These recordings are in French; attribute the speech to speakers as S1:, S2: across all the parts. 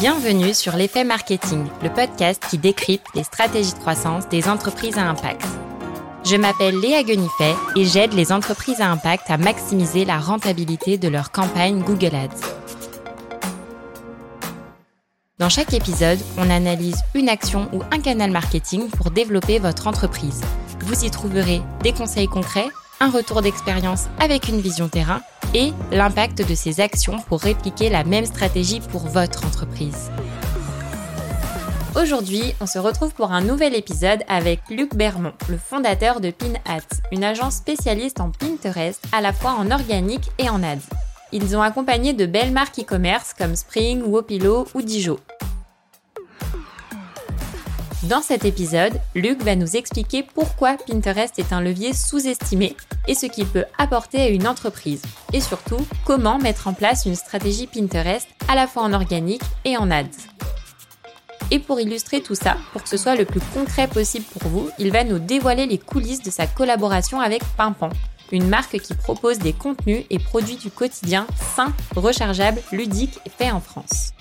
S1: Bienvenue sur l'effet marketing, le podcast qui décrypte les stratégies de croissance des entreprises à impact. Je m'appelle Léa Guenifet et j'aide les entreprises à impact à maximiser la rentabilité de leur campagne Google Ads. Dans chaque épisode, on analyse une action ou un canal marketing pour développer votre entreprise. Vous y trouverez des conseils concrets, un retour d'expérience avec une vision terrain et l'impact de ces actions pour répliquer la même stratégie pour votre entreprise. Aujourd'hui, on se retrouve pour un nouvel épisode avec Luc Bermond, le fondateur de PinHat, une agence spécialiste en Pinterest à la fois en organique et en ads. Ils ont accompagné de belles marques e-commerce comme Spring, Wopilo ou Dijon. Dans cet épisode, Luc va nous expliquer pourquoi Pinterest est un levier sous-estimé et ce qu'il peut apporter à une entreprise. Et surtout, comment mettre en place une stratégie Pinterest à la fois en organique et en ads. Et pour illustrer tout ça, pour que ce soit le plus concret possible pour vous, il va nous dévoiler les coulisses de sa collaboration avec Pimpan, une marque qui propose des contenus et produits du quotidien sains, rechargeables, ludiques et faits en France.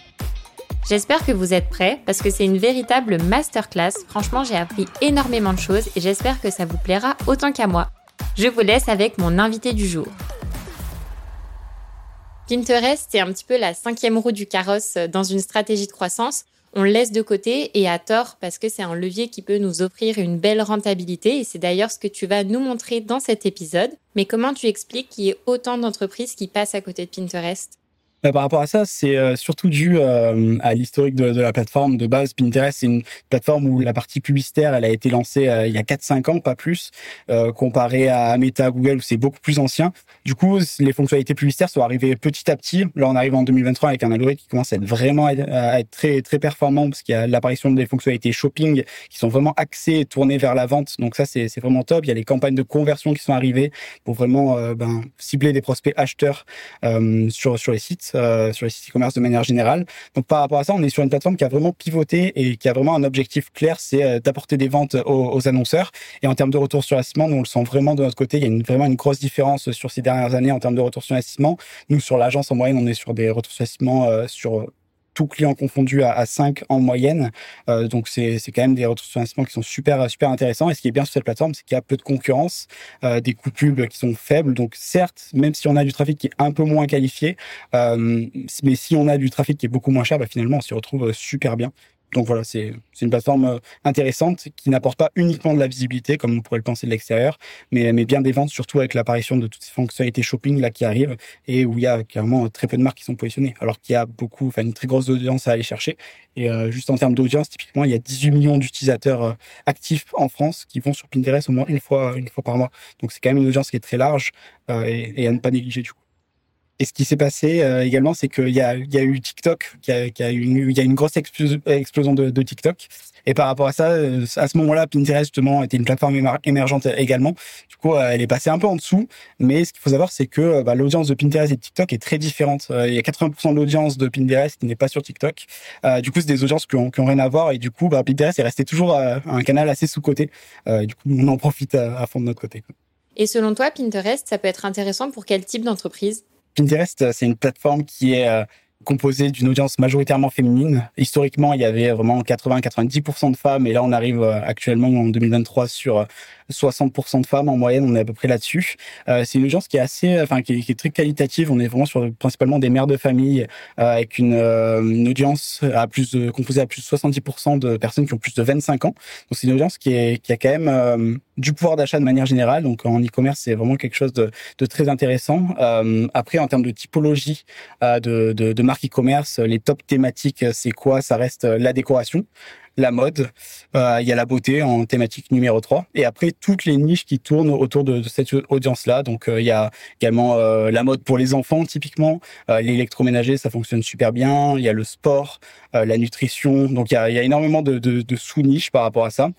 S1: J'espère que vous êtes prêts parce que c'est une véritable masterclass. Franchement, j'ai appris énormément de choses et j'espère que ça vous plaira autant qu'à moi. Je vous laisse avec mon invité du jour. Pinterest, c'est un petit peu la cinquième roue du carrosse dans une stratégie de croissance. On le laisse de côté et à tort parce que c'est un levier qui peut nous offrir une belle rentabilité et c'est d'ailleurs ce que tu vas nous montrer dans cet épisode. Mais comment tu expliques qu'il y ait autant d'entreprises qui passent à côté de Pinterest?
S2: Bah, par rapport à ça, c'est euh, surtout dû euh, à l'historique de, la plateforme de base. Pinterest, c'est une plateforme où la partie publicitaire, elle a été lancée euh, il y a 4-5 ans, pas plus, comparé à Meta, Google, où c'est beaucoup plus ancien. Du coup, les fonctionnalités publicitaires sont arrivées petit à petit. Là, on arrive en 2023 avec un algorithme qui commence à être vraiment à être très très performant parce qu'il y a l'apparition des fonctionnalités shopping qui sont vraiment axées et tournées vers la vente. Donc ça, c'est vraiment top. Il y a les campagnes de conversion qui sont arrivées pour vraiment ben, cibler des prospects acheteurs sur sur les sites. Euh, sur les sites e-commerce de manière générale. Donc par rapport à ça, on est sur une plateforme qui a vraiment pivoté et qui a vraiment un objectif clair, c'est euh, d'apporter des ventes aux, annonceurs. Et en termes de retour sur investissement, nous on le sent vraiment de notre côté. Il y a vraiment une grosse différence sur ces dernières années en termes de retour sur investissement. Nous sur l'agence en moyenne, on est sur des retours sur investissement euh, sur tout client confondu à, à 5 en moyenne. Euh, donc c'est quand même des retours sur investissement qui sont super super intéressants. Et ce qui est bien sur cette plateforme, c'est qu'il y a peu de concurrence, euh, des coûts pubs qui sont faibles. Donc certes, même si on a du trafic qui est un peu moins qualifié, euh, mais si on a du trafic qui est beaucoup moins cher, bah, finalement on s'y retrouve super bien. Donc voilà, c'est une plateforme euh, intéressante qui n'apporte pas uniquement de la visibilité, comme on pourrait le penser de l'extérieur, mais, mais bien des ventes, surtout avec l'apparition de toutes ces fonctionnalités shopping là qui arrivent et où il y a carrément très peu de marques qui sont positionnées, alors qu'il y a beaucoup, enfin une très grosse audience à aller chercher. Et euh, juste en termes d'audience, typiquement, il y a 18 millions d'utilisateurs euh, actifs en France qui vont sur Pinterest au moins une fois, une fois par mois. Donc c'est quand même une audience qui est très large et à ne pas négliger du coup. Et ce qui s'est passé euh, également, c'est qu'il y a, il y eu TikTok, a, qui a il y a une grosse explosion de, TikTok. Et par rapport à ça, euh, à ce moment-là, Pinterest justement était une plateforme émergente également. Du coup, euh, elle est passée un peu en dessous. Mais ce qu'il faut savoir, c'est que bah, l'audience de Pinterest et de TikTok est très différente. Il y a 80% de l'audience de Pinterest qui n'est pas sur TikTok. du coup, c'est des audiences qui ont, qui ont rien à voir. Et du coup, bah, Pinterest est resté toujours un canal assez sous-côté. du coup, on en profite à fond de notre côté.
S1: Et selon toi, Pinterest, ça peut être intéressant pour quel type d'entreprise?
S2: Pinterest, euh, c'est une plateforme qui est euh, composée d'une audience majoritairement féminine. Historiquement, il y avait vraiment 80-90% de femmes, et là, on arrive euh, actuellement en 2023 sur 60% de femmes en moyenne, on est à peu près là-dessus. Euh, c'est une audience qui est assez, enfin qui est, très qualitative. On est vraiment sur principalement des mères de famille euh, avec une, euh, audience à plus de, composée à plus de 70% de personnes qui ont plus de 25 ans. Donc c'est une audience qui a quand même euh, du pouvoir d'achat de manière générale. Donc en e-commerce, c'est vraiment quelque chose de, très intéressant. Euh, après, en termes de typologie de, de, de marque e-commerce, les top thématiques, c'est quoi? Ça reste la décoration la mode, euh, il y a la beauté en thématique numéro 3. Et après, toutes les niches qui tournent autour de, cette audience-là. Donc, euh, il y a également euh, la mode pour les enfants, typiquement. L'électroménager, ça fonctionne super bien. Il y a le sport, la nutrition. Donc, il y a, y a énormément de, de, de sous-niches par rapport à ça.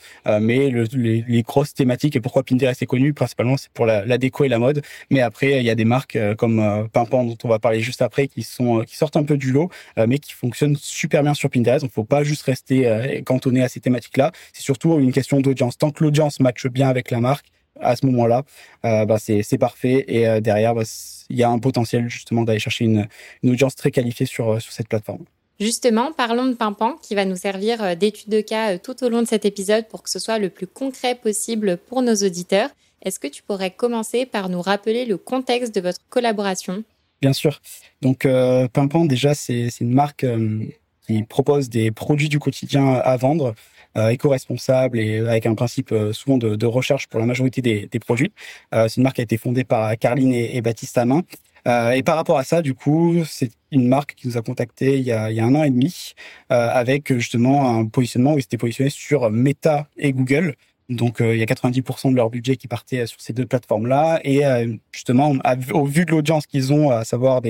S2: mais le, les, les, grosses thématiques, et pourquoi Pinterest est connu, principalement, c'est pour la, la, déco et la mode. Mais après, il y a des marques comme Pimpan, dont on va parler juste après, qui, sont, qui sortent un peu du lot, mais qui fonctionnent super bien sur Pinterest. Donc, faut pas juste rester cantonné à ces thématiques-là. C'est surtout une question d'audience. Tant que l'audience matche bien avec la marque, à ce moment-là, euh, bah, c'est parfait. Et euh, derrière, bah, il y a un potentiel justement d'aller chercher une, une, audience très qualifiée sur, sur cette plateforme.
S1: Justement, parlons de Pimpan qui va nous servir euh, d'étude de cas euh, tout au long de cet épisode pour que ce soit le plus concret possible pour nos auditeurs. Est-ce que tu pourrais commencer par nous rappeler le contexte de votre collaboration?
S2: Bien sûr. Donc euh, Pimpan, déjà, c'est une marque qui propose des produits du quotidien à vendre, éco-responsables et avec un principe souvent de, recherche pour la majorité des, produits. c'est une marque qui a été fondée par Carline et, et Baptiste Amin. Euh, et par rapport à ça, du coup, c'est une marque qui nous a contacté il y a, il y a un an et demi euh, avec justement un positionnement où ils étaient positionnés sur Meta et Google. Donc, euh, il y a 90% de leur budget qui partait sur ces deux plateformes-là. Et justement, au vu de l'audience qu'ils ont, à savoir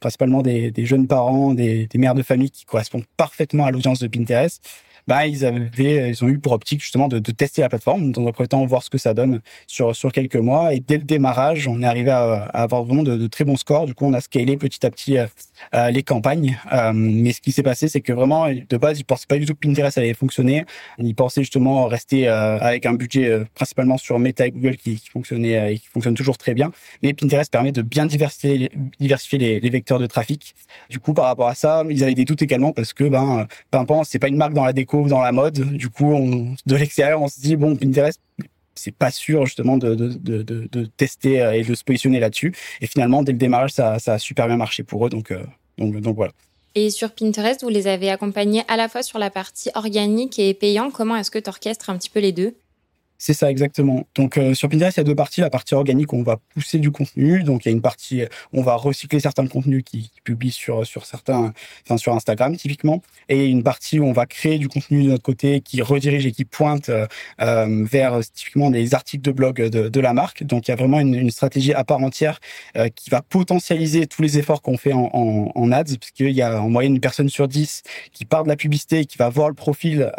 S2: principalement des, jeunes parents, des, mères de famille qui correspondent parfaitement à l'audience de Pinterest, bah, ils avaient, ils ont eu pour optique justement de, de, tester la plateforme, dans un premier voir ce que ça donne sur sur quelques mois. Et dès le démarrage, on est arrivé à, à avoir vraiment de, de, très bons scores. Du coup, on a scalé petit à petit euh, euh les campagnes. Euh, mais ce qui s'est passé, c'est que vraiment de base, ils pensaient pas du tout que Pinterest allait fonctionner. Ils pensaient justement rester euh, avec un budget principalement sur Meta et Google qui, qui fonctionnait et qui fonctionne toujours très bien. Mais Pinterest permet de bien diversifier, diversifier les, les, vecteurs de trafic. Du coup, par rapport à ça, ils avaient des doutes également parce que ben Pimpant, c'est pas une marque dans la déco dans la mode. Du coup, de l'extérieur, on se dit bon, Pinterest, c'est pas sûr justement de, de, de, de, tester euh, et de se positionner là-dessus. Et finalement, dès le démarrage, ça, ça a super bien marché pour eux. Donc, euh, donc, donc voilà.
S1: Et sur Pinterest, vous les avez accompagnés à la fois sur la partie organique et payant. Comment est-ce que tu orchestres un petit peu les deux?
S2: C'est ça exactement. Donc euh, sur Pinterest, il y a deux parties. La partie organique, où on va pousser du contenu. Donc il y a une partie, on va recycler certains contenus qui, publient sur sur certains, enfin sur Instagram typiquement, et une partie où on va créer du contenu de notre côté qui redirige et qui pointe euh, euh vers typiquement des articles de blog de, de, la marque. Donc il y a vraiment une, une stratégie à part entière euh, qui va potentialiser tous les efforts qu'on fait en, en, en ads, parce qu'il y a en moyenne une personne sur dix qui part de la publicité, qui va voir le profil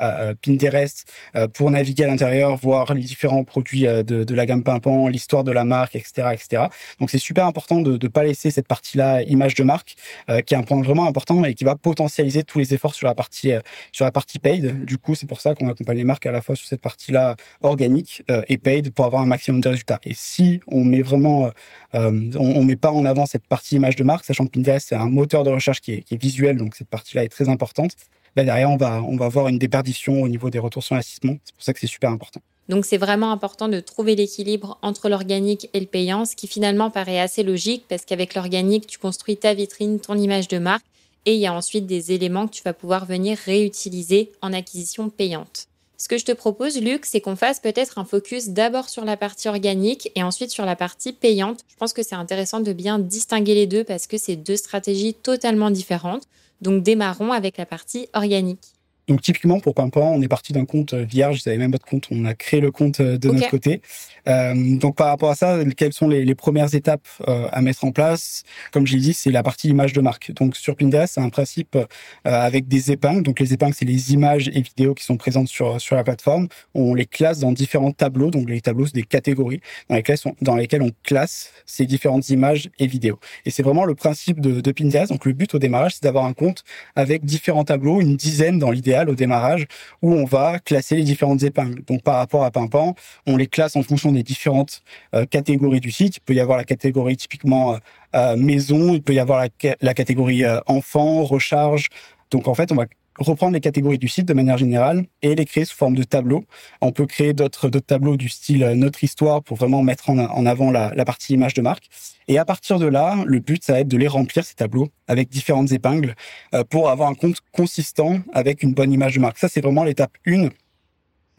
S2: Pinterest pour naviguer à l'intérieur, voir les différents produits euh, de, la gamme Pimpant, l'histoire de la marque, etc., etc. Donc c'est super important de ne pas laisser cette partie-là image de marque, euh, qui est un point vraiment important et qui va potentialiser tous les efforts sur la partie euh, sur la partie paid. Du coup, c'est pour ça qu'on accompagne les marques à la fois sur cette partie-là organique et paid pour avoir un maximum de résultats. Et si on met vraiment, on, met pas en avant cette partie image de marque, sachant que Pinterest c'est un moteur de recherche qui est, visuel, donc cette partie-là est très importante. Ben derrière, on va, on va avoir une déperdition au niveau des retours sur investissement. C'est pour ça que c'est super important.
S1: Donc c'est vraiment important de trouver l'équilibre entre l'organique et le payant, ce qui finalement paraît assez logique parce qu'avec l'organique, tu construis ta vitrine, ton image de marque et il y a ensuite des éléments que tu vas pouvoir venir réutiliser en acquisition payante. Ce que je te propose, Luc, c'est qu'on fasse peut-être un focus d'abord sur la partie organique et ensuite sur la partie payante. Je pense que c'est intéressant de bien distinguer les deux parce que c'est deux stratégies totalement différentes. Donc démarrons avec la partie organique.
S2: Donc typiquement pour Pimpant, on est parti d'un compte euh, vierge, vous avez même pas de compte, on a créé le compte euh, de notre côté. Euh, donc par rapport à ça, quelles sont les, les premières étapes euh, à mettre en place? Comme je l'ai dit, c'est la partie image de marque. Donc sur Pinterest, c'est un principe euh, avec des épingles. Donc les épingles, c'est les images et vidéos qui sont présentes sur sur la plateforme. On les classe dans différents tableaux. Donc les tableaux, c'est des catégories dans lesquelles, on, dans lesquelles on classe ces différentes images et vidéos. Et c'est vraiment le principe de, de Pinterest. Donc le but au démarrage, c'est d'avoir un compte avec différents tableaux, une dizaine dans l'idéal au démarrage, où on va classer les différentes épingles. Donc par rapport à Pimpant, on les classe en fonction des différentes euh, catégories du site. Il peut y avoir la catégorie typiquement euh, euh, maison, il peut y avoir la, la catégorie enfant, recharge. Donc en fait, on va reprendre les catégories du site de manière générale et les créer sous forme de tableaux. On peut créer d'autres tableaux du style euh, notre histoire pour vraiment mettre en, avant la, la, partie image de marque. Et à partir de là, le but ça va être de les remplir ces tableaux avec différentes épingles euh, pour avoir un compte consistant avec une bonne image de marque. Ça c'est vraiment l'étape 1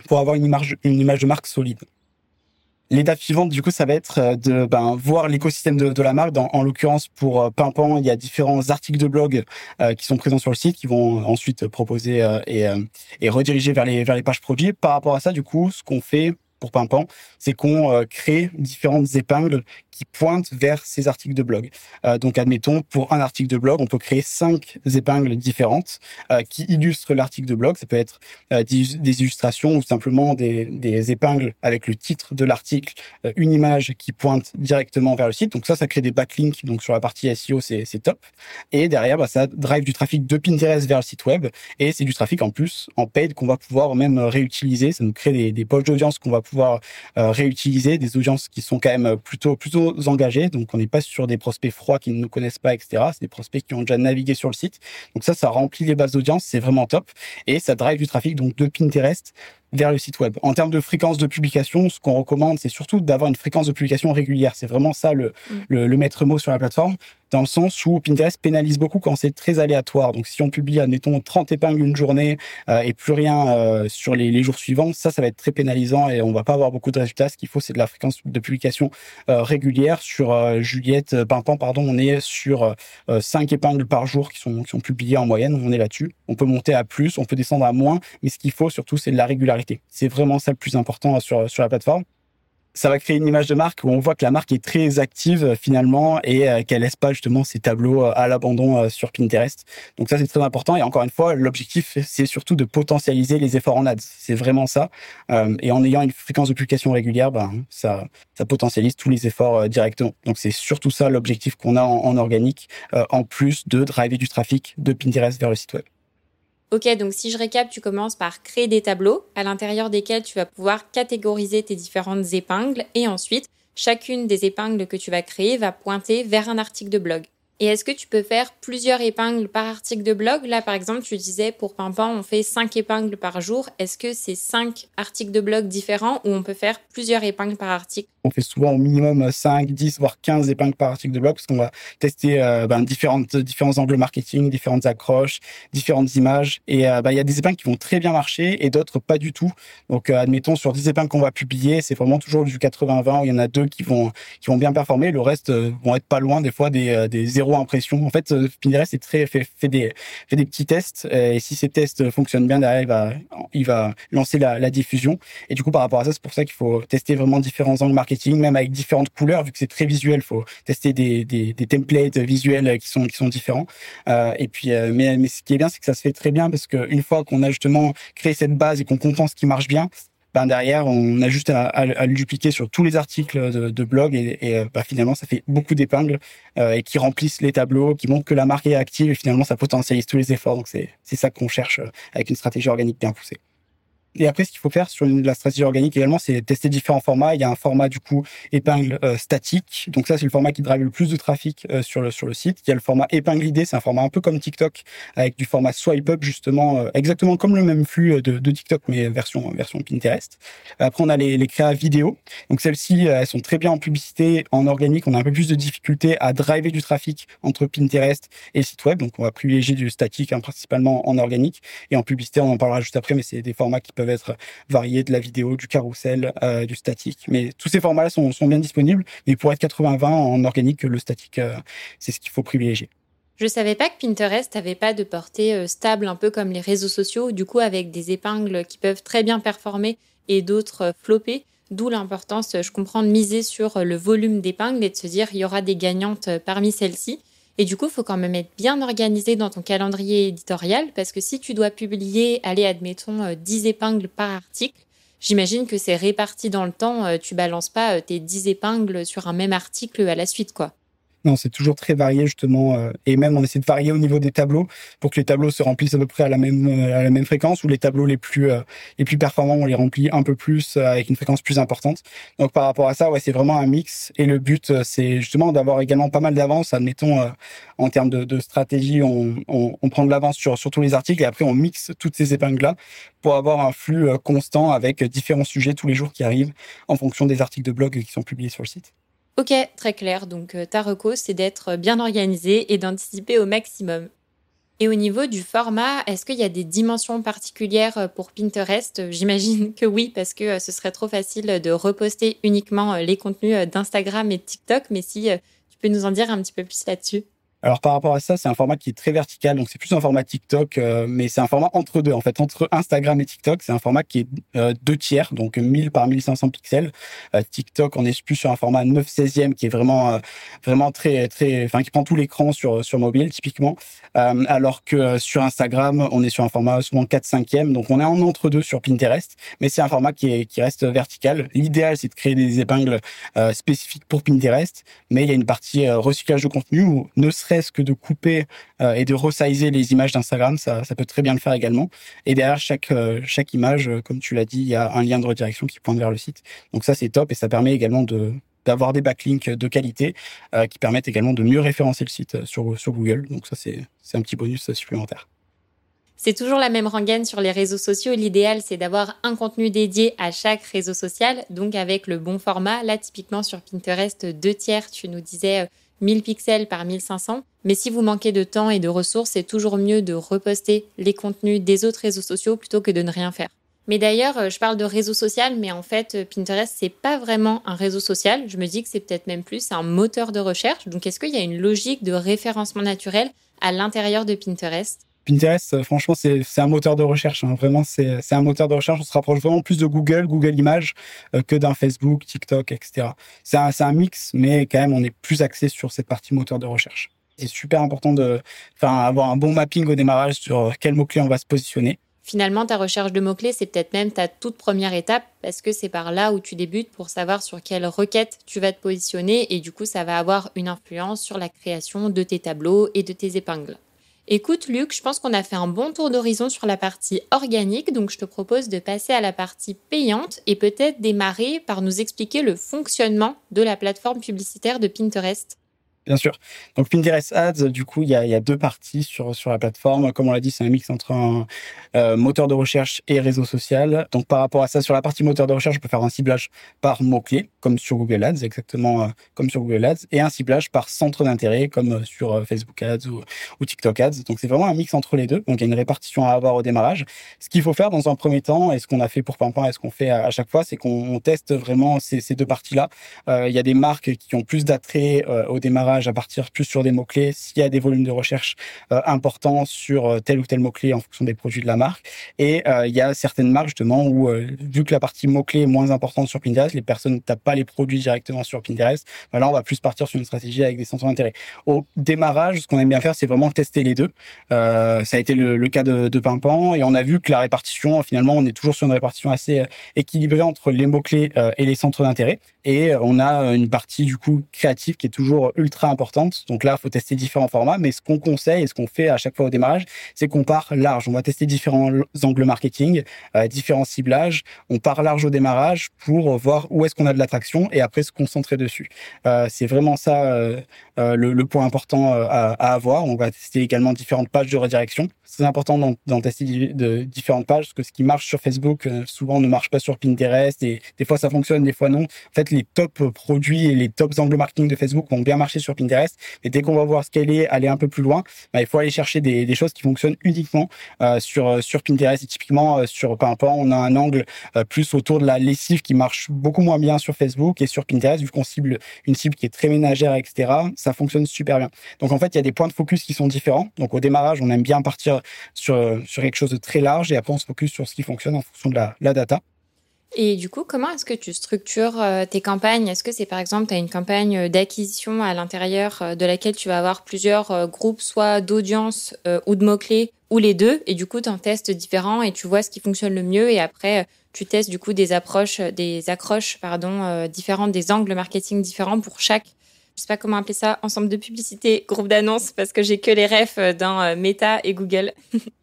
S2: pour avoir une image une image de marque solide. L'étape suivante, du coup, ça va être euh, de ben, voir l'écosystème de, la marque. En l'occurrence, pour euh, Pimpant, il y a différents articles de blog euh, qui sont présents sur le site, qui vont ensuite proposer et, rediriger vers les, vers les pages produits. Par rapport à ça, du coup, ce qu'on fait pour Pimpant, c'est qu'on crée différentes épingles qui pointent vers ces articles de blog. Euh, donc, admettons, pour un article de blog, on peut créer cinq épingles différentes euh, qui illustrent l'article de blog. Ça peut être euh, des, illustrations ou simplement des, des, épingles avec le titre de l'article, une image qui pointe directement vers le site. Donc ça, ça crée des backlinks. Donc sur la partie SEO, c'est top. Et derrière, bah, ça drive du trafic de Pinterest vers le site web. Et c'est du trafic en plus en paid qu'on va pouvoir même réutiliser. Ça nous crée des, des poches d'audience qu'on va pouvoir réutiliser, des audiences qui sont quand même plutôt plutôt engagés. Donc, on n'est pas sur des prospects froids qui ne nous connaissent pas, etc. C'est des prospects qui ont déjà navigué sur le site. Donc ça, ça remplit les bases d'audience. C'est vraiment top. Et ça drive du trafic donc de Pinterest vers le site web. En termes de fréquence de publication, ce qu'on recommande, c'est surtout d'avoir une fréquence de publication régulière. C'est vraiment ça le, mm. le, le, maître mot sur la plateforme, dans le sens où Pinterest pénalise beaucoup quand c'est très aléatoire. Donc si on publie, admettons, 30 épingles une journée euh, et plus rien euh, sur les, les, jours suivants, ça, ça va être très pénalisant et on va pas avoir beaucoup de résultats. Ce qu'il faut, c'est de la fréquence de publication euh, régulière. Sur Juliette Pimpant, pardon, on est sur 5 épingles par jour qui sont, qui sont publiées en moyenne. On est là-dessus. On peut monter à plus, on peut descendre à moins, mais ce qu'il faut surtout, c'est de la régularité c'est vraiment ça le plus important sur, sur la plateforme. Ça va créer une image de marque où on voit que la marque est très active euh, finalement et euh, qu'elle laisse pas justement ses tableaux euh, à l'abandon sur Pinterest. Donc ça c'est très important et encore une fois l'objectif c'est surtout de potentialiser les efforts en ads. C'est vraiment ça. et en ayant une fréquence de publication régulière, ben ça ça potentialise tous les efforts directement. Donc c'est surtout ça l'objectif qu'on a en organique en plus de driver du trafic de Pinterest vers le site web.
S1: Ok, donc si je récap, tu commences par créer des tableaux à l'intérieur desquels tu vas pouvoir catégoriser tes différentes épingles et ensuite, chacune des épingles que tu vas créer va pointer vers un article de blog. Et est-ce que tu peux faire plusieurs épingles par article de blog? Là, par exemple, tu disais pour Pimpant, on fait cinq épingles par jour. Est-ce que c'est cinq articles de blog différents ou on peut faire plusieurs épingles par article?
S2: On fait souvent au minimum 5, 10, voire 15 épingles par article de blog parce qu'on va tester euh, ben, différentes, différents angles marketing, différentes accroches, différentes images. Et euh, ben, il y a des épingles qui vont très bien marcher et d'autres pas du tout. Donc, euh, admettons, sur 10 épingles qu'on va publier, c'est vraiment toujours du 80-20 où il y en a deux qui vont, qui vont bien performer. Le reste vont être pas loin des fois des, des 0 impression. En fait, euh, Pinterest fait, des fait des petits tests euh, et si ces tests fonctionnent bien derrière, il va lancer la, la diffusion. Et du coup, par rapport à ça, c'est pour ça qu'il faut tester vraiment différents angles marketing, même avec différentes couleurs, vu que c'est très visuel. Faut tester des, des, templates visuels qui sont qui sont différents. Euh, et puis, euh, mais mais ce qui est bien, c'est que ça se fait très bien parce que une fois qu'on a justement créé cette base et qu'on comprend ce qui marche bien, ben derrière, on a juste à, le dupliquer sur tous les articles de, blog et, et ben finalement, ça fait beaucoup d'épingles euh, et qui remplissent les tableaux, qui montrent que la marque est active et finalement, ça potentialise tous les efforts. Donc, c'est ça qu'on cherche euh, avec une stratégie organique bien poussée. Et après, ce qu'il faut faire sur la stratégie organique également, c'est tester différents formats. Il y a un format du coup épingle euh, statique. Donc ça, c'est le format qui drive le plus de trafic euh, sur le sur le site. Il y a le format épingle idée, c'est un format un peu comme TikTok avec du format swipe up justement, euh, exactement comme le même flux de, de, TikTok mais version version Pinterest. Après, on a les, les créas vidéo. Donc celles-ci, elles sont très bien en publicité, en organique. On a un peu plus de difficulté à driver du trafic entre Pinterest et site web. Donc on va privilégier du statique hein, principalement en organique et en publicité. On en parlera juste après, mais c'est des formats qui peuvent être variés de la vidéo, du carrousel, euh, du statique. Mais tous ces formats-là sont, bien disponibles. Mais pour être 80-20 en organique, le statique, euh, c'est ce qu'il faut privilégier.
S1: Je savais pas que Pinterest avait pas de portée euh, stable, un peu comme les réseaux sociaux, du coup avec des épingles qui peuvent très bien performer et d'autres flopper. D'où l'importance, je comprends, de miser sur le volume d'épingles et de se dire il y aura des gagnantes parmi celles-ci. Et du coup, il faut quand même être bien organisé dans ton calendrier éditorial parce que si tu dois publier, allez, admettons, 10 euh, épingles par article, j'imagine que c'est réparti dans le temps. Euh, tu balances pas euh, tes 10 épingles sur un même article à la suite, quoi.
S2: C'est toujours très varié justement, euh, et même on essaie de varier au niveau des tableaux pour que les tableaux se remplissent à peu près à la même euh, fréquence, ou les tableaux les plus euh, les plus performants on les remplit un peu plus avec une fréquence plus importante. Donc par rapport à ça, c'est vraiment un mix, et le but c'est justement d'avoir également pas mal d'avance. Admettons en termes de, stratégie, on, prend de l'avance sur sur tous les articles et après on mixe toutes ces épingles là pour avoir un flux constant avec différents sujets tous les jours qui arrivent en fonction des articles de blog qui sont publiés sur le site.
S1: Ok, très clair. Donc euh, ta reco, c'est d'être bien organisé et d'anticiper au maximum. Et au niveau du format, est-ce qu'il y a des dimensions particulières euh, pour Pinterest? J'imagine que oui, parce que euh, ce serait trop facile de reposter uniquement les contenus d'Instagram et de TikTok. Mais si tu peux nous en dire un petit peu plus là-dessus.
S2: Alors par rapport à ça, c'est un format qui est très vertical, donc c'est plus un format TikTok, euh, mais c'est un format entre deux en fait, entre Instagram et TikTok, c'est un format qui est euh, deux tiers, donc 1000 par 1500 pixels. Euh, TikTok, on est plus sur un format 9 16e qui est vraiment vraiment très très, enfin qui prend tout l'écran sur sur mobile typiquement, alors que sur Instagram, on est sur un format souvent 4 5e, donc on est en entre deux sur Pinterest, mais c'est un format qui est qui reste vertical. L'idéal c'est de créer des épingles spécifiques pour Pinterest, mais il y a une partie recyclage de contenu où ne serait serait que de couper euh, et de resizer les images d'Instagram, ça, ça peut très bien le faire également. Et derrière chaque euh, chaque image, euh, comme tu l'as dit, il y a un lien de redirection qui pointe vers le site. Donc ça c'est top et ça permet également de d'avoir des backlinks de qualité qui permettent également de mieux référencer le site sur, sur Google. Donc ça, c'est un petit bonus supplémentaire.
S1: C'est toujours la même rengaine sur les réseaux sociaux. L'idéal, c'est d'avoir un contenu dédié à chaque réseau social, donc avec le bon format. Là, typiquement sur Pinterest, deux tiers, tu nous disais 1000 pixels par 1500. Mais si vous manquez de temps et de ressources, c'est toujours mieux de reposter les contenus des autres réseaux sociaux plutôt que de ne rien faire. Mais d'ailleurs, euh, je parle de réseau social, mais en fait, euh, Pinterest, c'est pas vraiment un réseau social. Je me dis que c'est peut-être même plus un moteur de recherche. Donc, est-ce qu'il y a une logique de référencement naturel à l'intérieur de Pinterest?
S2: Pinterest, euh, franchement, c'est un moteur de recherche. Hein. Vraiment, c'est un moteur de recherche. On se rapproche vraiment plus de Google, Google Images, euh, que d'un Facebook, TikTok, etc. C'est un, un, mix, mais quand même, on est plus axé sur cette partie moteur de recherche. C'est super important de avoir un bon mapping au démarrage sur quel mot-clé on va se positionner.
S1: Finalement, ta recherche de mots-clés, c'est peut-être même ta toute première étape parce que c'est par là où tu débutes pour savoir sur quelle requête tu vas te positionner et du coup, ça va avoir une influence sur la création de tes tableaux et de tes épingles? Écoute Luc, je pense qu'on a fait un bon tour d'horizon sur la partie organique, donc je te propose de passer à la partie payante et peut-être démarrer par nous expliquer le fonctionnement de la plateforme publicitaire de Pinterest.
S2: Bien sûr. Donc Pinterest Ads, du coup, il y a, deux parties sur, la plateforme. Comme on l'a dit, c'est un mix entre euh, moteur de recherche et réseau social. Donc par rapport à ça, sur la partie moteur de recherche, on peut faire un ciblage par mots-clés, comme sur Google Ads, exactement euh, comme sur Google Ads, et un ciblage par centre d'intérêt, comme euh, sur Facebook Ads ou, TikTok Ads. Donc c'est vraiment un mix entre les deux. Donc il y a une répartition à avoir au démarrage. Ce qu'il faut faire dans un premier temps, et ce qu'on a fait pour Pimpin et ce qu'on fait à, chaque fois, c'est qu'on teste vraiment ces deux parties-là. il y a des marques qui ont plus d'attrait au démarrage à partir plus sur des mots-clés s'il y a des volumes de recherche euh, importants sur euh, tel ou tel mot-clé en fonction des produits de la marque. Et euh, il y a certaines marques justement où, vu que la partie mot-clé est moins importante sur Pinterest, les personnes ne tapent pas les produits directement sur Pinterest. Ben là, on va plus partir sur une stratégie avec des centres d'intérêt. Au démarrage, ce qu'on aime bien faire, c'est vraiment tester les deux. ça a été le, cas de, de Pimpan et on a vu que la répartition, finalement, on est toujours sur une répartition assez équilibrée entre les mots-clés et les centres d'intérêt. Et on a une partie du coup créative qui est toujours ultra importante. Donc là, il faut tester différents formats. Mais ce qu'on conseille et ce qu'on fait à chaque fois au démarrage, c'est qu'on part large. On va tester différents angles marketing, euh, différents ciblages. On part large au démarrage pour voir où est-ce qu'on a de l'attraction et après se concentrer dessus. Euh, c'est vraiment ça euh, le, point important à, avoir. On va tester également différentes pages de redirection. C'est important d'en tester de différentes pages parce que ce qui marche sur Facebook souvent ne marche pas sur Pinterest et des fois ça fonctionne, des fois non. En fait, les top produits et les tops angles marketing de Facebook vont bien marcher sur Pinterest. Et dès qu'on va voir scaler, aller un peu plus loin, bah, il faut aller chercher des, choses qui fonctionnent uniquement euh, sur euh, sur Pinterest. Et typiquement euh, sur Pimpant, on a un angle plus autour de la lessive qui marche beaucoup moins bien sur Facebook et sur Pinterest vu qu'on cible une cible qui est très ménagère, etc. Ça fonctionne super bien. Donc en fait, il y a des points de focus qui sont différents. Donc au démarrage, on aime bien partir sur sur quelque chose de très large et après on se focus sur ce qui fonctionne en fonction de la data.
S1: Et du coup, comment est-ce que tu structures euh, tes campagnes? Est-ce que c'est par exemple, tu as une campagne d'acquisition à l'intérieur euh, de laquelle tu vas avoir plusieurs euh, groupes, soit d'audience ou de mots-clés, ou les deux, et du coup, tu en testes différents et tu vois ce qui fonctionne le mieux, et après, tu testes du coup des approches, des accroches, pardon, différentes, des angles marketing différents pour chaque je sais pas comment appeler ça, ensemble de publicité, groupe d'annonces, parce que j'ai que les refs dans Meta et Google.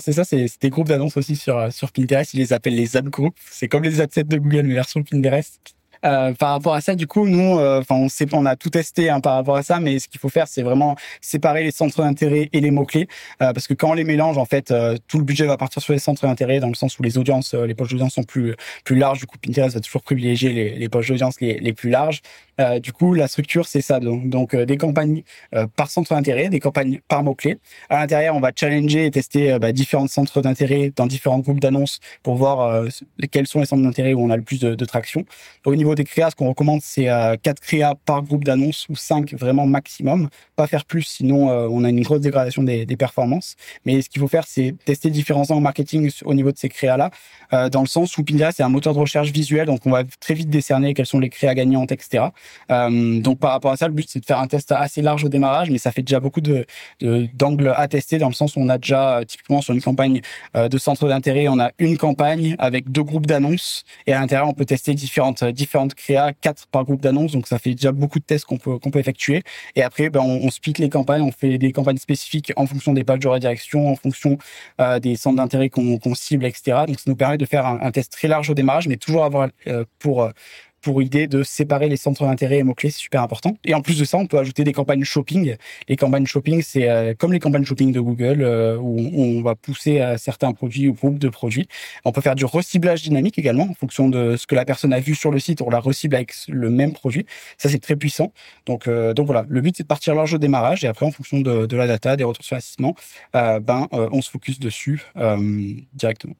S2: C'est ça, c'est des groupes d'annonces aussi sur, euh, sur Pinterest. Ils les appellent les ad groups. C'est comme les ad sets de Google, mais version Pinterest. Euh, par rapport à ça, du coup, nous, euh, enfin, on sait, on a tout testé hein, par rapport à ça, mais ce qu'il faut faire, c'est vraiment séparer les centres d'intérêt et les mots clés, euh, parce que quand on les mélange, en fait, tout le budget va partir sur les centres d'intérêt, dans le sens où les audiences, les poches d'audience sont plus plus larges. Du coup, Pinterest va toujours privilégier les, les poches d'audience les, les plus larges. Du coup, la structure, c'est ça. Donc, donc des campagnes par centre d'intérêt, des campagnes par mots clés. À l'intérieur, on va challenger et tester bah, différents centres d'intérêt dans différents groupes d'annonces pour voir quels sont les centres d'intérêt où on a le plus de, de traction. Au niveau des créas, ce qu'on recommande, c'est euh, 4 créas par groupe d'annonces ou 5 vraiment maximum. Pas faire plus, sinon euh, on a une grosse dégradation des, des performances. Mais ce qu'il faut faire, c'est tester différents angles marketing au niveau de ces créas-là, euh, dans le sens où Pinterest, c'est un moteur de recherche visuel, donc on va très vite décerner quelles sont les créas gagnantes, etc. Euh, donc par rapport à ça, le but, c'est de faire un test assez large au démarrage, mais ça fait déjà beaucoup d'angles à tester, dans le sens où on a déjà, typiquement sur une campagne de centre d'intérêt, on a une campagne avec deux groupes d'annonces, et à l'intérieur, on peut tester différentes, différentes de créa, quatre par groupe d'annonces, donc ça fait déjà beaucoup de tests qu'on peut effectuer. Et après, ben, on, split les campagnes, on fait des campagnes spécifiques en fonction des pages de redirection, en fonction euh, des centres d'intérêt qu'on cible, etc. Donc ça nous permet de faire un, test très large au démarrage, mais toujours avoir euh, pour euh, pour idée de séparer les centres d'intérêt et mots-clés, c'est super important. Et en plus de ça, on peut ajouter des campagnes shopping. Les campagnes shopping, c'est euh, comme les campagnes shopping de Google, euh, où on va pousser à certains produits ou groupes de produits. On peut faire du reciblage dynamique également, en fonction de ce que la personne a vu sur le site, on la recible avec le même produit. Ça, c'est très puissant. Donc, euh, donc voilà, le but, c'est de partir large au démarrage, et après, en fonction de, de la data, des retours sur investissement, ben, on se focus dessus directement.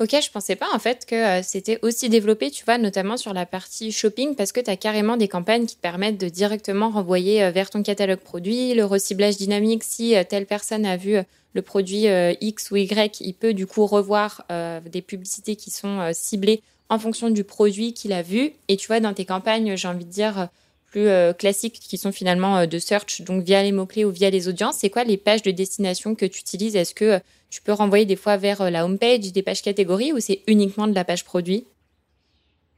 S1: Ok, je pensais pas en fait que euh, c'était aussi développé, tu vois, notamment sur la partie shopping, parce que tu as carrément des campagnes qui te permettent de directement renvoyer euh, vers ton catalogue produit, le reciblage dynamique, si euh, telle personne a vu le produit X ou Y, il peut du coup revoir des publicités qui sont ciblées en fonction du produit qu'il a vu. Et tu vois, dans tes campagnes, j'ai envie de dire plus classiques qui sont finalement de search, donc via les mots-clés ou via les audiences, c'est quoi les pages de destination que tu utilises? Est-ce que tu peux renvoyer des fois vers euh, la homepage, des pages catégories ou c'est uniquement de la page produit?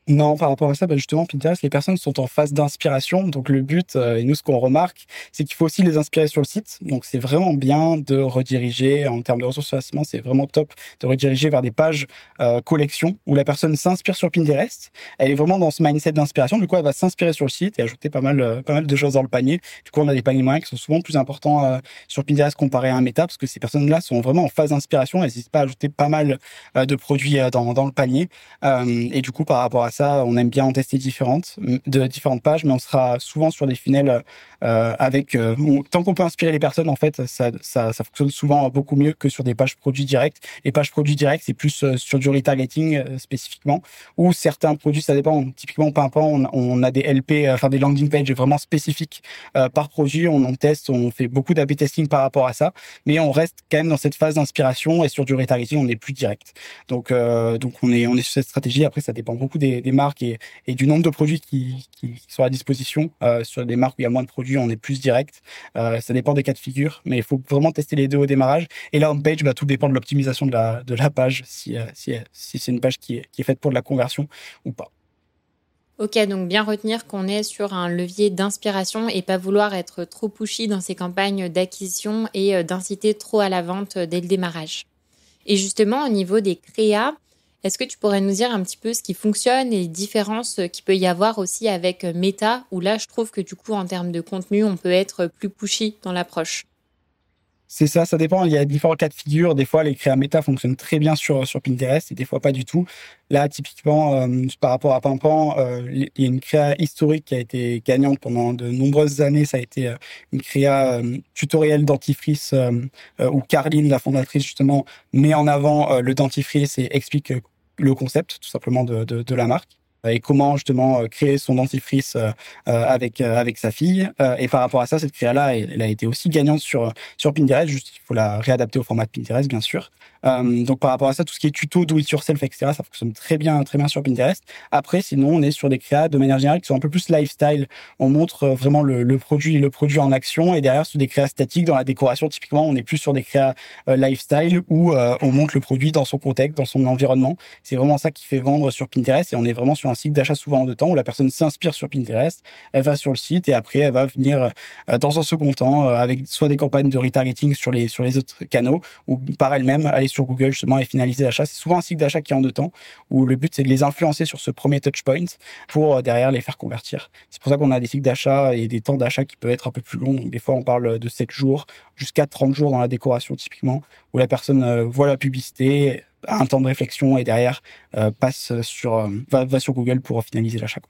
S2: Non, par rapport à ça, bah justement, Pinterest, les personnes sont en phase d'inspiration. Donc le but, euh, et nous ce qu'on remarque, c'est qu'il faut aussi les inspirer sur le site. Donc c'est vraiment bien de rediriger en termes de ressources facilement, c'est vraiment top de rediriger vers des pages euh, collection où la personne s'inspire sur Pinterest. Elle est vraiment dans ce mindset d'inspiration. Du coup, elle va s'inspirer sur le site et ajouter pas mal, euh, pas mal de choses dans le panier. Du coup, on a des paniers moyens qui sont souvent plus importants euh, sur Pinterest comparé à un méta parce que ces personnes-là sont vraiment en phase d'inspiration. Elles n'hésitent pas à ajouter pas mal de produits dans, dans le panier. et du coup, par rapport à ça, on aime bien en tester différentes, de différentes pages, mais on sera souvent sur des funnels euh, avec euh, tant qu'on peut inspirer les personnes, en fait, ça, fonctionne souvent beaucoup mieux que sur des pages produits directs. Les pages produits directs, c'est plus euh, sur du retargeting spécifiquement, ou certains produits, ça dépend. Typiquement, Pimpant, on, on a des LP, enfin des landing pages vraiment spécifiques par produit. On en teste, on fait beaucoup d'AB testing par rapport à ça, mais on reste quand même dans cette phase d'inspiration et sur du retargeting, on est plus direct. Donc, donc on est on est sur cette stratégie. Après, ça dépend beaucoup des, des marques et, du nombre de produits qui, sont à disposition. sur des marques où il y a moins de produits, on est plus direct. Euh, ça dépend des cas de figure, mais il faut vraiment tester les deux au démarrage. Et là, on-page, va tout dépendre de l'optimisation de la, la page, si, euh, si, c'est une page qui est, faite pour de la conversion ou pas.
S1: Ok, donc bien retenir qu'on est sur un levier d'inspiration et pas vouloir être trop pushy dans ces campagnes d'acquisition et euh, d'inciter trop à la vente dès le démarrage. Et justement, au niveau des créas, est-ce que tu pourrais nous dire un petit peu ce qui fonctionne et les différences qu'il peut y avoir aussi avec Meta, où là, je trouve que du coup, en termes de contenu, on peut être plus pushy dans l'approche?
S2: C'est ça, ça dépend. Il y a différents cas de figure. Des fois, les créas méta fonctionnent très bien sur, sur Pinterest et des fois pas du tout. Là, typiquement, euh, par rapport à Pimpan, euh, il y a une créa historique qui a été gagnante pendant de nombreuses années. Ça a été euh, une créa tutoriel dentifrice où Carline, la fondatrice, justement, met en avant le dentifrice et explique le concept, tout simplement, de, de, de la marque et comment justement créer son dentifrice avec avec sa fille. et par rapport à ça, cette créa-là, elle, elle, a été aussi gagnante sur sur Pinterest. Juste, il faut la réadapter au format de Pinterest, bien sûr. Euh, donc par rapport à ça, tout ce qui est tuto, do it yourself, etc., ça fonctionne très bien, très bien sur Pinterest. Après, sinon, on est sur des créas de manière générale qui sont un peu plus lifestyle. On montre euh, vraiment le, le produit, le produit en action, et derrière sur des créas statiques dans la décoration, typiquement, on est plus sur des créas euh, lifestyle où on montre le produit dans son contexte, dans son environnement. C'est vraiment ça qui fait vendre sur Pinterest, et on est vraiment sur un cycle d'achat souvent en deux temps où la personne s'inspire sur Pinterest, elle va sur le site et après elle va venir dans un second temps avec soit des campagnes de retargeting sur les sur les autres canaux ou par elle-même aller sur Google justement et finaliser l'achat. C'est souvent un cycle d'achat qui est en deux temps où le but c'est de les influencer sur ce premier touch point pour euh, derrière les faire convertir. C'est pour ça qu'on a des cycles d'achat et des temps d'achat qui peuvent être un peu plus longs. Des fois on parle de 7 jours jusqu'à 30 jours dans la décoration typiquement où la personne euh, voit la publicité, a un temps de réflexion et derrière euh, passe sur va sur Google pour finaliser l'achat.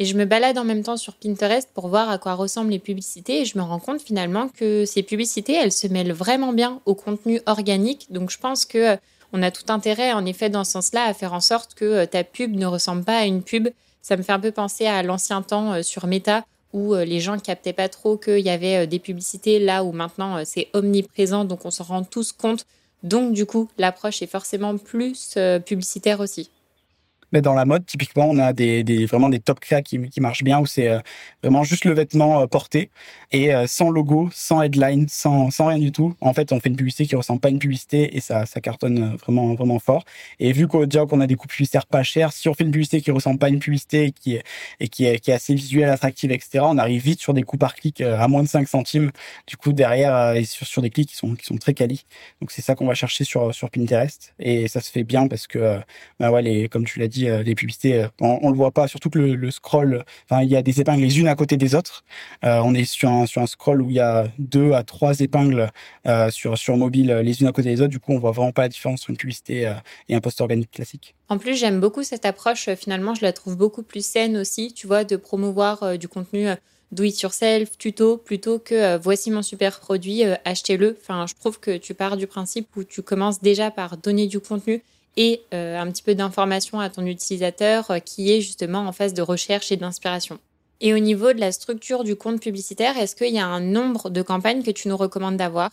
S1: Et je me balade en même temps sur Pinterest pour voir à quoi ressemblent les publicités et je me rends compte finalement que ces publicités, elles se mêlent vraiment bien au contenu organique. Donc je pense que on a tout intérêt en effet dans ce sens-là à faire en sorte que euh, ta pub ne ressemble pas à une pub. Ça me fait un peu penser à l'ancien temps euh, sur Meta où euh, les gens captaient pas trop qu'il y avait des publicités là où maintenant c'est omniprésent donc on s'en rend tous compte. Donc du coup, l'approche est forcément plus publicitaire aussi.
S2: Mais dans la mode, typiquement, on a des, vraiment des top créas qui, qui marchent bien où c'est euh, vraiment juste le vêtement euh, porté et euh, sans logo, sans headline, sans, sans rien du tout. En fait, on fait une publicité qui ressemble pas à une publicité et ça, ça cartonne vraiment, vraiment fort. Et vu qu'on déjà qu'on a des coûts publicitaires pas chers, si on fait une publicité qui ressemble pas à une publicité et qui est, et qui est, qui est assez visuelle, attractive, etc., on arrive vite sur des coûts par clic à moins de 5 centimes. Du coup, derrière, et sur, sur des clics qui sont, qui sont très quali. Donc, c'est ça qu'on va chercher sur, sur Pinterest. Et ça se fait bien parce que, bah ouais, les, comme tu l'as dit, dit, les publicités, on, on, le voit pas, surtout que le, scroll, enfin, il y a des épingles les unes à côté des autres. on est sur un, sur un scroll où il y a deux à trois épingles sur, sur mobile les unes à côté des autres. Du coup, on voit vraiment pas la différence entre une publicité et un post organique classique.
S1: En plus, j'aime beaucoup cette approche. Finalement, je la trouve beaucoup plus saine aussi, tu vois, de promouvoir du contenu do it yourself, tuto, plutôt que euh, voici mon super produit, euh, achetez-le. Enfin, je trouve que tu pars du principe où tu commences déjà par donner du contenu et euh, un petit peu d'information à ton utilisateur qui est justement en phase de recherche et d'inspiration. Et au niveau de la structure du compte publicitaire, est-ce qu'il y a un nombre de campagnes que tu nous recommandes d'avoir?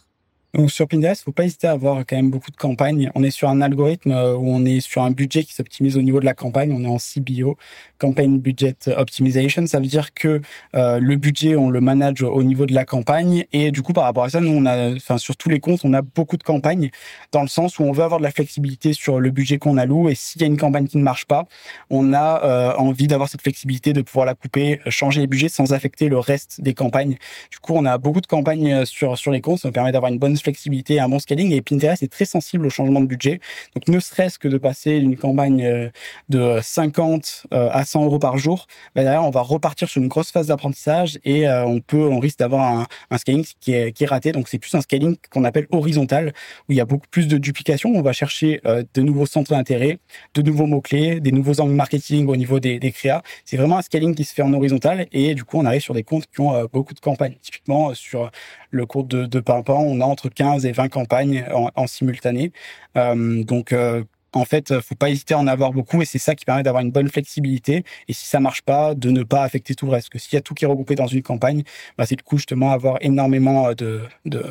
S2: Donc sur Pinterest, faut pas hésiter à avoir quand même beaucoup de campagnes. On est sur un algorithme euh, où on est sur un budget qui s'optimise au niveau de la campagne. On est en CBO, Campaign Budget Optimization. Ça veut dire que euh, le budget, on le manage au niveau de la campagne. Et du coup, par rapport à ça, nous, on a, enfin, sur tous les comptes, on a beaucoup de campagnes dans le sens où on veut avoir de la flexibilité sur le budget qu'on alloue. Et s'il y a une campagne qui ne marche pas, on a euh, envie d'avoir cette flexibilité de pouvoir la couper, changer les budgets sans affecter le reste des campagnes. Du coup, on a beaucoup de campagnes sur sur les comptes. Ça nous permet d'avoir une bonne flexibilité, un bon scaling. Et Pinterest est très sensible au changement de budget. Donc, ne serait-ce que de passer d'une campagne euh, de 50 euh, à 100 euros par jour, derrière, on va repartir sur une grosse phase d'apprentissage et euh, on peut, on risque d'avoir un, scaling qui est, qui est raté. Donc, c'est plus un scaling qu'on appelle horizontal, où il y a beaucoup plus de duplication. On va chercher de nouveaux centres d'intérêt, de nouveaux mots-clés, des nouveaux angles marketing au niveau des, des créas. C'est vraiment un scaling qui se fait en horizontal et du coup, on arrive sur des comptes qui ont beaucoup de campagnes. Typiquement, sur le compte de, de Pimpin, on a entre 15 et 20 campagnes en, simultané. Euh, donc euh, en fait, faut pas hésiter à en avoir beaucoup et c'est ça qui permet d'avoir une bonne flexibilité. Et si ça marche pas, de ne pas affecter tout le reste. Parce que s'il y a tout qui est regroupé dans une campagne, bah, c'est du coup justement avoir énormément de, de,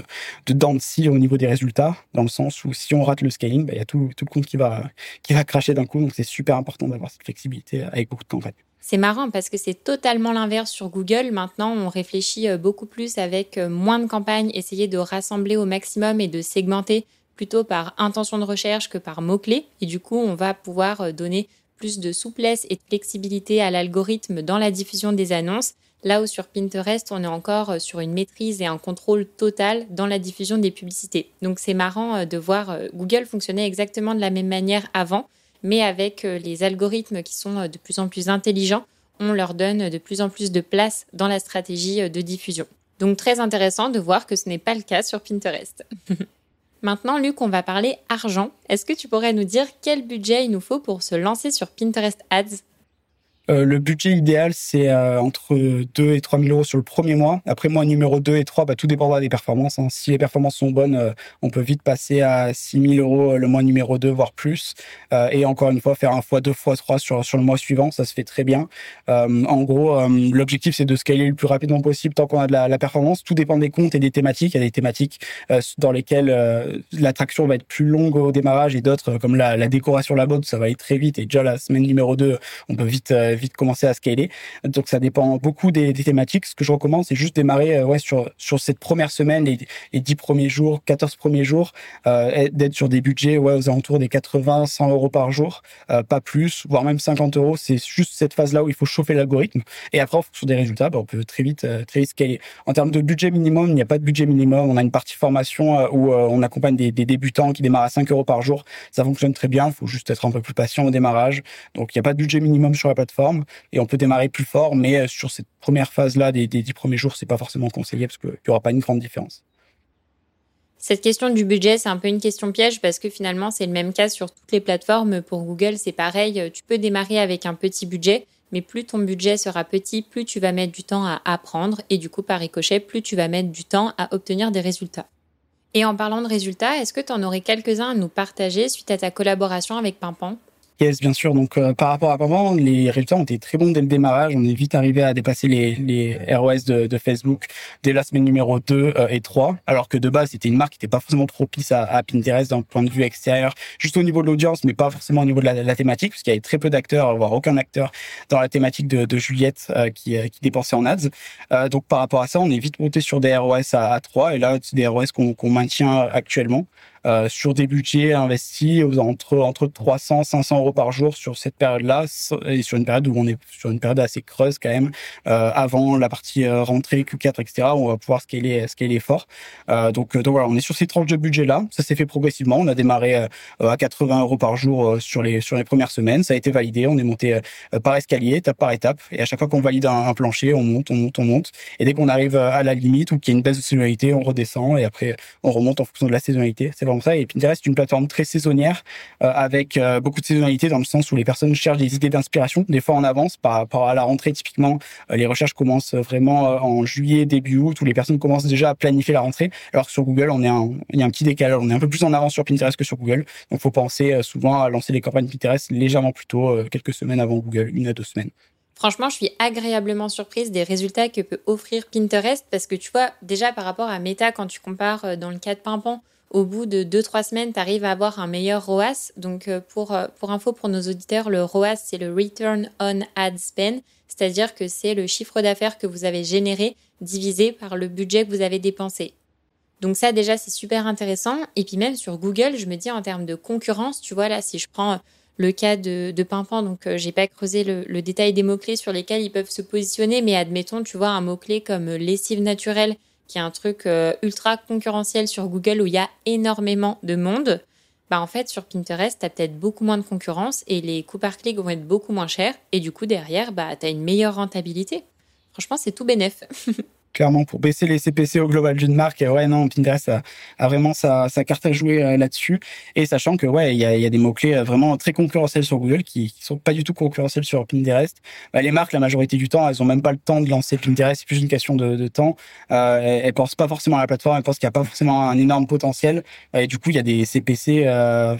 S2: de dents de scie au niveau des résultats, dans le sens où si on rate le scaling, bah, il y a tout, le compte qui va, qui va cracher d'un coup. Donc c'est super important d'avoir cette flexibilité avec beaucoup de campagnes.
S1: C'est marrant parce que c'est totalement l'inverse sur Google. Maintenant, on réfléchit euh, beaucoup plus avec euh, moins de campagnes, essayer de rassembler au maximum et de segmenter plutôt par intention de recherche que par mots-clés. Et du coup, on va pouvoir euh, donner plus de souplesse et de flexibilité à l'algorithme dans la diffusion des annonces. Là où sur Pinterest, on est encore sur une maîtrise et un contrôle total dans la diffusion des publicités. Donc c'est marrant de voir Google fonctionner exactement de la même manière avant mais avec euh, les algorithmes qui sont euh, de plus en plus intelligents, on leur donne de plus en plus de place dans la stratégie euh, de diffusion. Donc très intéressant de voir que ce n'est pas le cas sur Pinterest. Maintenant, Luc, on va parler argent. Est-ce que tu pourrais nous dire quel budget il nous faut pour se lancer sur Pinterest Ads?
S2: Euh, le budget idéal, c'est euh, entre 2 et 3 000 euros sur le premier mois. Après, mois numéro 2 et 3, bah, tout dépendra des performances. Hein. Si les performances sont bonnes, euh, on peut vite passer à 6 000 euros le mois numéro 2, voire plus. et encore une fois, faire un fois 2 fois 3 sur, sur le mois suivant, ça se fait très bien. en gros, l'objectif, c'est de scaler le plus rapidement possible tant qu'on a de la, performance. Tout dépend des comptes et des thématiques. Il y a des thématiques dans lesquelles l'attraction va être plus longue au démarrage et d'autres, comme la, la décoration la mode, ça va aller très vite. Et déjà, la semaine numéro 2, on peut vite vite commencer à scaler. Donc ça dépend beaucoup des, thématiques. Ce que je recommande, c'est juste démarrer euh, ouais, sur, sur cette première semaine, les, les 10 premiers jours, 14 premiers jours, euh, d'être sur des budgets ouais, aux alentours des 80, 100 euros par jour, euh, pas plus, voire même 50 euros. C'est juste cette phase-là où il faut chauffer l'algorithme. Et après, en fonction des résultats, bah, on peut très vite, très scaler. En termes de budget minimum, il n'y a pas de budget minimum. On a une partie formation où on accompagne des, débutants qui démarrent à 5 euros par jour. Ça fonctionne très bien. Il faut juste être un peu plus patient au démarrage. Donc, il n'y a pas de budget minimum sur la plateforme et on peut démarrer plus fort, mais euh, sur cette première phase-là des, dix premiers jours, c'est pas forcément conseillé parce qu'il n'y aura pas une grande différence.
S1: Cette question du budget, c'est un peu une question piège parce que finalement, c'est le même cas sur toutes les plateformes. Pour Google, c'est pareil. Tu peux démarrer avec un petit budget, mais plus ton budget sera petit, plus tu vas mettre du temps à apprendre et du coup, par ricochet, plus tu vas mettre du temps à obtenir des résultats. Et en parlant de résultats, est-ce que tu en aurais quelques-uns à nous partager suite à ta collaboration avec Pimpan
S2: Yes, bien sûr. Donc, euh, par rapport à avant, les résultats ont été très bons dès le démarrage. On est vite arrivé à dépasser les, les ROS de, de Facebook dès la semaine numéro 2 euh, et 3, alors que de base, c'était une marque qui n'était pas forcément propice à, à, Pinterest d'un point de vue extérieur, juste au niveau de l'audience, mais pas forcément au niveau de la, la thématique, puisqu'il y avait très peu d'acteurs, voire aucun acteur dans la thématique de, de Juliette euh, qui, qui dépensait en ads. donc, par rapport à ça, on est vite monté sur des ROS à, à 3, et là, c'est des ROS qu'on maintient actuellement. Sur des budgets investis entre entre 300 500 euros par jour sur cette période-là et sur une période où on est sur une période assez creuse quand même avant la partie rentrée Q4 etc. On va pouvoir scaler scaler fort. donc donc voilà, on est sur ces tranches de budget là. Ça s'est fait progressivement. On a démarré à 80 euros par jour sur les sur les premières semaines. Ça a été validé. On est monté par escalier, étape par étape. Et à chaque fois qu'on valide un, plancher, on monte, on monte, on monte. Et dès qu'on arrive à la limite ou qu'il y a une baisse de saisonnalité, on redescend et après on remonte en fonction de la saisonnalité. C'est Et Pinterest est une plateforme très saisonnière euh, avec euh, beaucoup de saisonnalité dans le sens où les personnes cherchent des idées d'inspiration, des fois en avance par rapport à la rentrée. Typiquement, euh, les recherches commencent vraiment en juillet, début août, où les personnes commencent déjà à planifier la rentrée. Alors que sur Google, il y a un petit décalage. On est un peu plus en avance sur Pinterest que sur Google. Donc, faut penser souvent à lancer les campagnes Pinterest légèrement plus tôt, quelques semaines avant Google, une à deux semaines.
S1: Franchement, je suis agréablement surprise des résultats que peut offrir Pinterest parce que tu vois, déjà par rapport à Meta, quand tu compares dans le cas de Pimpant, au bout de 2-3 semaines, tu arrives à avoir un meilleur ROAS. Donc, euh, pour, euh, pour info pour nos auditeurs, le ROAS, c'est le Return on Ad Spend, c'est-à-dire que c'est le chiffre d'affaires que vous avez généré divisé par le budget que vous avez dépensé. Donc ça déjà c'est super intéressant. Et puis même sur Google, je me dis en termes de concurrence, tu vois là si je prends le cas de, de donc euh, j'ai pas creusé le, détail des mots-clés sur lesquels ils peuvent se positionner, mais admettons, tu vois, un mot-clé comme lessive naturelle, qui est un truc euh, ultra concurrentiel sur Google où il y a énormément de monde. Bah en fait, sur Pinterest, tu as peut-être beaucoup moins de concurrence et les coûts par clic vont être beaucoup moins chers. Et du coup, derrière, bah, tu as une meilleure rentabilité. Franchement, c'est tout bénef.
S2: clairement pour baisser les CPC au global d'une marque. Et ouais, non, Pinterest a, vraiment sa, carte à jouer euh, là-dessus. Et sachant que ouais, il y a, des mots clés euh, vraiment très concurrentiels sur Google qui, qui sont pas du tout concurrentiels sur Pinterest. Bah, les marques, la majorité du temps, elles ont même pas le temps de lancer Pinterest. C'est plus une question de, temps. Euh, elles, elles, pensent pas forcément à la plateforme. Elles pensent qu'il y a pas forcément un énorme potentiel. Et du coup, il y a des CPC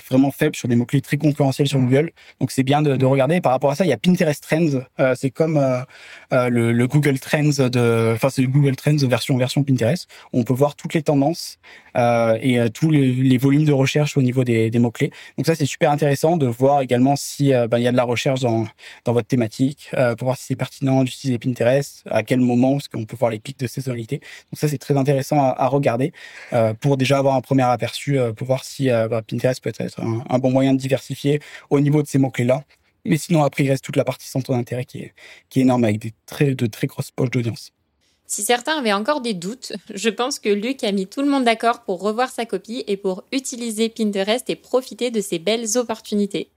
S2: vraiment faibles sur des mots clés très concurrentiels sur Google. Donc c'est bien de, de, regarder. Par rapport à ça, il y a Pinterest Trends. C'est comme le, le, Google Trends de, enfin c'est Trends version version Pinterest. On peut voir toutes les tendances euh, et euh, tous les, volumes de recherche au niveau des, mots clés. Donc ça c'est super intéressant de voir également si euh, ben, y a de la recherche dans dans votre thématique pour voir si c'est pertinent d'utiliser Pinterest, à quel moment parce qu'on peut voir les pics de saisonnalité. Donc ça c'est très intéressant à, regarder pour déjà avoir un premier aperçu pour voir si ben, Pinterest peut être un, un bon moyen de diversifier au niveau de ces mots clés là mais sinon, après, il reste toute la partie centre d'intérêt qui est, qui est énorme avec des très, de très grosses poches d'audience.
S1: Si certains avaient encore des doutes, je pense que Luc a mis tout le monde d'accord pour revoir sa copie et pour utiliser Pinterest et profiter de ces belles opportunités.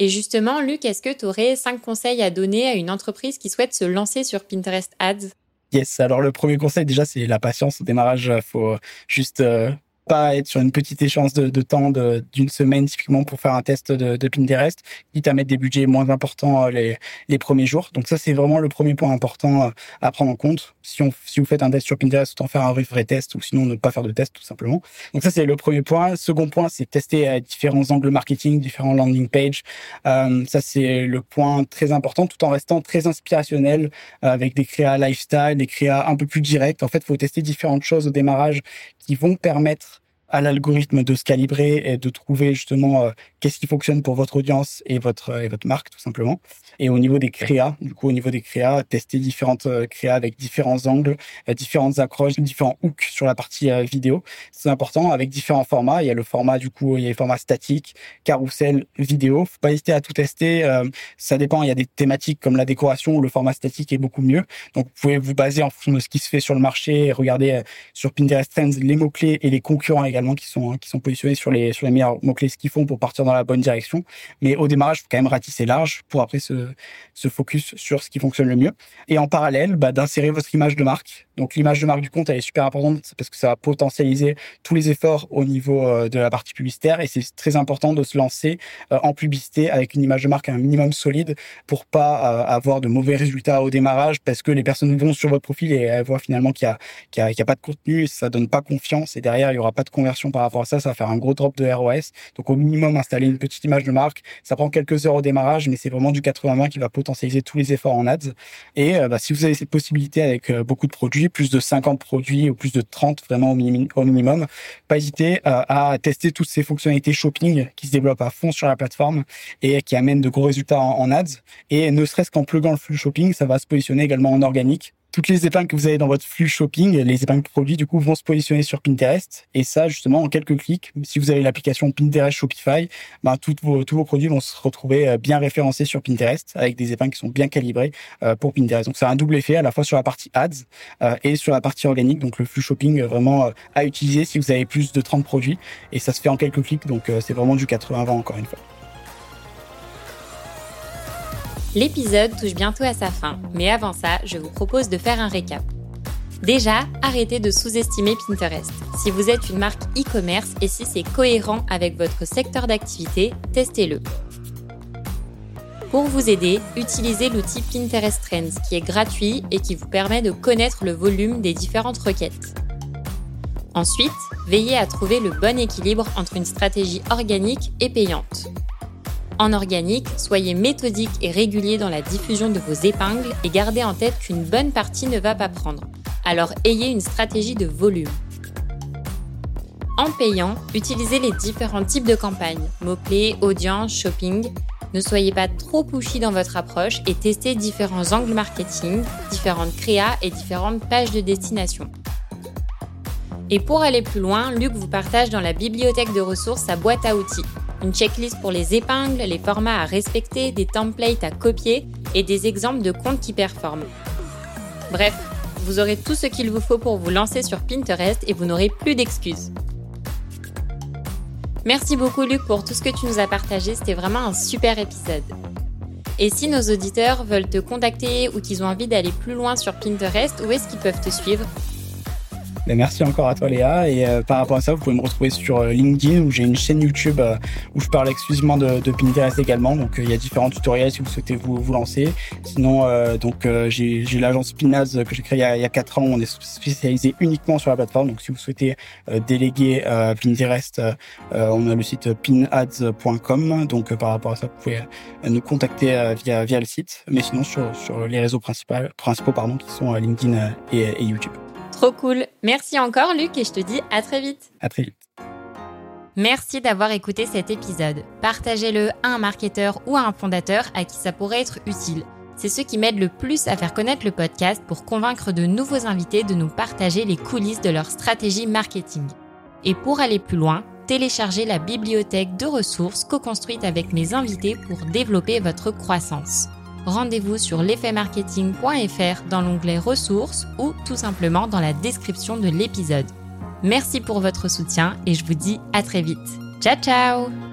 S1: Et justement, Luc, est-ce que tu aurais cinq conseils à donner à une entreprise qui souhaite se lancer sur Pinterest Ads?
S2: Yes, alors le premier conseil déjà c'est la patience au démarrage, faut juste euh, pas être sur une petite échéance de, de temps d'une semaine typiquement pour faire un test de, de Pinterest, quitte à mettre des budgets moins importants euh, les, les premiers jours. Donc ça, c'est vraiment le premier point important euh, à prendre en compte. Si, on, si vous faites un test sur Pinterest, autant faire un vrai test ou sinon ne pas faire de test tout simplement. Donc ça, c'est le premier point. Second point, c'est tester euh, différents angles marketing, différents landing pages. Euh, ça, c'est le point très important tout en restant très inspirationnel avec des créas lifestyle, des créas un peu plus directs. En fait, il faut tester différentes choses au démarrage qui vont permettre à l'algorithme de se calibrer et de trouver justement euh, qu'est-ce qui fonctionne pour votre audience et votre et votre marque tout simplement. Et au niveau des créas, du coup au niveau des créas, tester différentes euh, créas avec différents angles, euh, différentes accroches, différents hooks sur la partie vidéo. C'est important avec différents formats. Il y a le format du coup, il y a les formats statiques, carrousel, vidéo. Faut pas hésiter à tout tester. ça dépend. Il y a des thématiques comme la décoration où le format statique est beaucoup mieux. Donc vous pouvez vous baser en fonction de ce qui se fait sur le marché et regarder sur Pinterest Trends les mots clés et les concurrents également qui sont qui sont positionnés sur les sur les meilleurs mots clés ce qu'ils font pour partir dans la bonne direction. Mais au démarrage, il faut quand même ratisser large pour après se se focus sur ce qui fonctionne le mieux. Et en parallèle, bah, d'insérer votre image de marque. Donc l'image de marque du compte, elle est super importante parce que ça va potentialiser tous les efforts au niveau euh, de la partie publicitaire et c'est très important de se lancer euh, en publicité avec une image de marque un minimum solide pour pas euh, avoir de mauvais résultats au démarrage parce que les personnes vont sur votre profil et elles voient finalement qu'il y a y a, y a pas de contenu, ça donne pas confiance et derrière il y aura pas de conversion par rapport à ça, ça va faire un gros drop de ROS. Donc au minimum, installer une petite image de marque, ça prend quelques heures au démarrage, mais c'est vraiment du 80-20 qui va potentialiser tous les efforts en ads. Et euh, bah, si vous avez cette possibilité avec euh, beaucoup de produits, plus de 50 produits ou plus de 30 vraiment au, minimum, pas hésiter euh, à tester toutes ces fonctionnalités shopping qui se développent à fond sur la plateforme et qui amènent de gros résultats en, en ads. Et ne serait-ce qu'en pluguant le flux shopping, ça va se positionner également en organique toutes les épingles que vous avez dans votre flux shopping, les épingles produits, du coup, vont se positionner sur Pinterest. Et ça, justement, en quelques clics, si vous avez l'application Pinterest Shopify, ben, tous vos, tous vos produits vont se retrouver euh, bien référencés sur Pinterest avec des épingles qui sont bien calibrées euh, pour Pinterest. Donc, c'est un double effet à la fois sur la partie ads euh, et sur la partie organique. Donc, le flux shopping vraiment à utiliser si vous avez plus de 30 produits. Et ça se fait en quelques clics. Donc, c'est vraiment du 80-20 encore une fois.
S1: L'épisode touche bientôt à sa fin, mais avant ça, je vous propose de faire un récap. Déjà, arrêtez de sous-estimer Pinterest. Si vous êtes une marque e-commerce et si c'est cohérent avec votre secteur d'activité, testez-le. Pour vous aider, utilisez l'outil Pinterest Trends qui est gratuit et qui vous permet de connaître le volume des différentes requêtes. Ensuite, veillez à trouver le bon équilibre entre une stratégie organique et payante. En organique, soyez méthodique et régulier dans la diffusion de vos épingles et gardez en tête qu'une bonne partie ne va pas prendre. Alors ayez une stratégie de volume. En payant, utilisez les différents types de campagnes, mots-clés, audience, shopping. Ne soyez pas trop pushy dans votre approche et testez différents angles marketing, différentes créas et différentes pages de destination. Et pour aller plus loin, Luc vous partage dans la bibliothèque de ressources sa boîte à outils une checklist pour les épingles, les formats à respecter, des templates à copier et des exemples de comptes qui performent. Bref, vous aurez tout ce qu'il vous faut pour vous lancer sur Pinterest et vous n'aurez plus d'excuses. Merci beaucoup Luc pour tout ce que tu nous as partagé, c'était vraiment un super épisode. Et si nos auditeurs veulent te contacter ou qu'ils ont envie d'aller plus loin sur Pinterest, où est-ce qu'ils peuvent te suivre?
S2: Merci encore à toi Léa. Et euh, par rapport à ça, vous pouvez me retrouver sur euh, LinkedIn où j'ai une chaîne YouTube euh, où je parle exclusivement de, de Pinterest également. Donc il y a différents tutoriels si vous souhaitez vous, vous lancer. Sinon, donc j'ai l'agence Pinaz que j'ai créée il y, a, il y a 4 ans. On est spécialisé uniquement sur la plateforme. Donc si vous souhaitez déléguer Pinterest, on a le site pinads.com. Donc par rapport à ça, vous pouvez nous contacter via, via le site. Mais sinon sur, sur les réseaux principaux, principaux pardon, qui sont LinkedIn et YouTube.
S1: Trop cool. Merci encore, Luc, et je te dis à très vite.
S2: À très vite.
S1: Merci d'avoir écouté cet épisode. Partagez-le à un marketeur ou à un fondateur à qui ça pourrait être utile. C'est ce qui m'aide le plus à faire connaître le podcast pour convaincre de nouveaux invités de nous partager les coulisses de leur stratégie marketing. Et pour aller plus loin, téléchargez la bibliothèque de ressources co-construite avec mes invités pour développer votre croissance rendez-vous sur l'effetmarketing.fr dans l'onglet ressources ou tout simplement dans la description de l'épisode. Merci pour votre soutien et je vous dis à très vite. Ciao ciao